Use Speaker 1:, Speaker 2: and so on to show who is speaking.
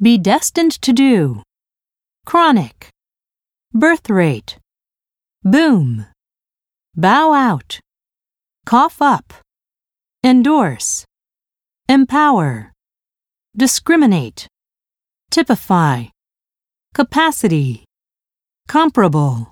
Speaker 1: Be destined to do. Chronic. Birth rate. Boom. Bow out. Cough up. Endorse. Empower. Discriminate. Typify. Capacity. Comparable.